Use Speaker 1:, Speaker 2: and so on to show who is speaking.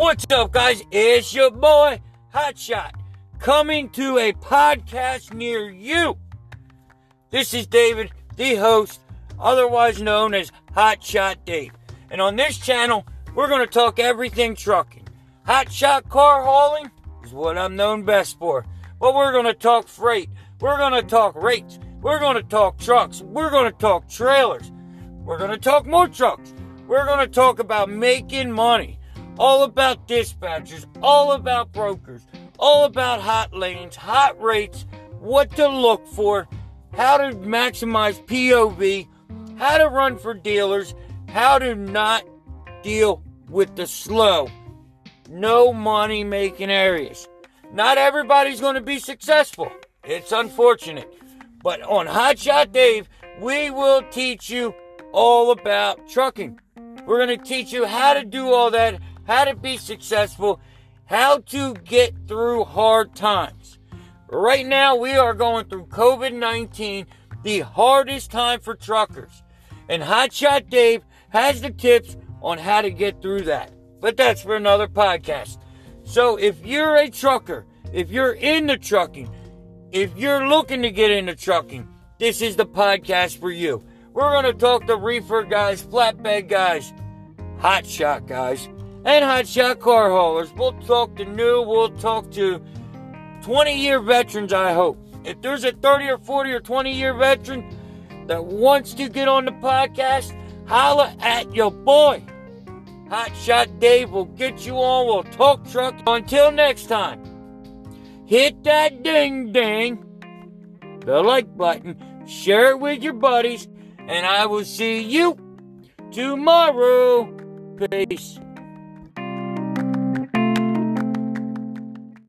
Speaker 1: What's up, guys? It's your boy, Hotshot, coming to a podcast near you. This is David, the host, otherwise known as Hotshot Dave. And on this channel, we're going to talk everything trucking. Hotshot car hauling is what I'm known best for. But we're going to talk freight. We're going to talk rates. We're going to talk trucks. We're going to talk trailers. We're going to talk more trucks. We're going to talk about making money. All about dispatchers, all about brokers, all about hot lanes, hot rates, what to look for, how to maximize POV, how to run for dealers, how to not deal with the slow, no money making areas. Not everybody's going to be successful. It's unfortunate. But on Hotshot Dave, we will teach you all about trucking. We're going to teach you how to do all that, how to be successful, how to get through hard times. Right now, we are going through COVID 19, the hardest time for truckers. And Hotshot Dave has the tips on how to get through that. But that's for another podcast. So if you're a trucker, if you're into trucking, if you're looking to get into trucking, this is the podcast for you. We're going to talk to reefer guys, flatbed guys, hotshot guys, and hotshot car haulers. We'll talk to new, we'll talk to 20 year veterans, I hope. If there's a 30 or 40 or 20 year veteran that wants to get on the podcast, holla at your boy. Hotshot Dave will get you on. We'll talk truck. Until next time, hit that ding ding, the like button, share it with your buddies, and I will see you tomorrow. Peace.